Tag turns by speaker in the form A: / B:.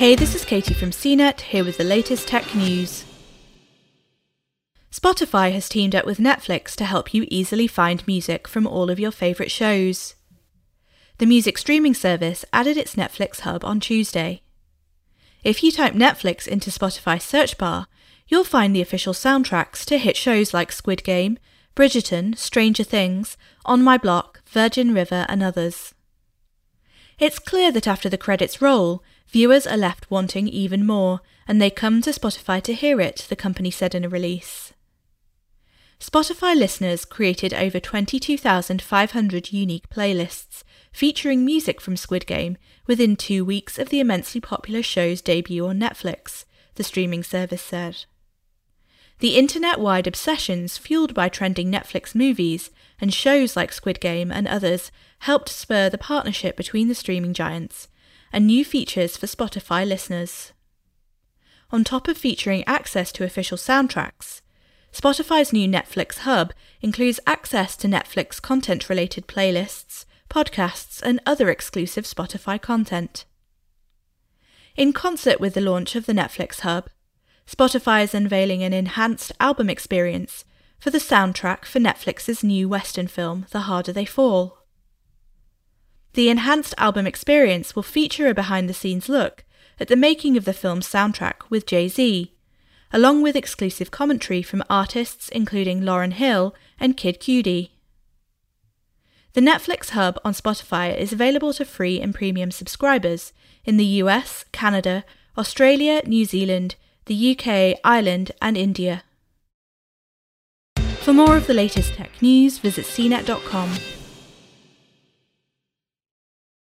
A: Hey, this is Katie from CNET, here with the latest tech news. Spotify has teamed up with Netflix to help you easily find music from all of your favourite shows. The music streaming service added its Netflix hub on Tuesday. If you type Netflix into Spotify's search bar, you'll find the official soundtracks to hit shows like Squid Game, Bridgerton, Stranger Things, On My Block, Virgin River, and others. It's clear that after the credits roll, viewers are left wanting even more, and they come to Spotify to hear it, the company said in a release. Spotify listeners created over 22,500 unique playlists featuring music from Squid Game within two weeks of the immensely popular show's debut on Netflix, the streaming service said. The internet wide obsessions fueled by trending Netflix movies and shows like Squid Game and others helped spur the partnership between the streaming giants and new features for Spotify listeners. On top of featuring access to official soundtracks, Spotify's new Netflix Hub includes access to Netflix content related playlists, podcasts, and other exclusive Spotify content. In concert with the launch of the Netflix Hub, Spotify is unveiling an enhanced album experience for the soundtrack for Netflix's new Western film, The Harder They Fall. The enhanced album experience will feature a behind the scenes look at the making of the film's soundtrack with Jay Z, along with exclusive commentary from artists including Lauryn Hill and Kid Cudi. The Netflix Hub on Spotify is available to free and premium subscribers in the US, Canada, Australia, New Zealand, the UK, Ireland, and India. For more of the latest tech news, visit cnet.com.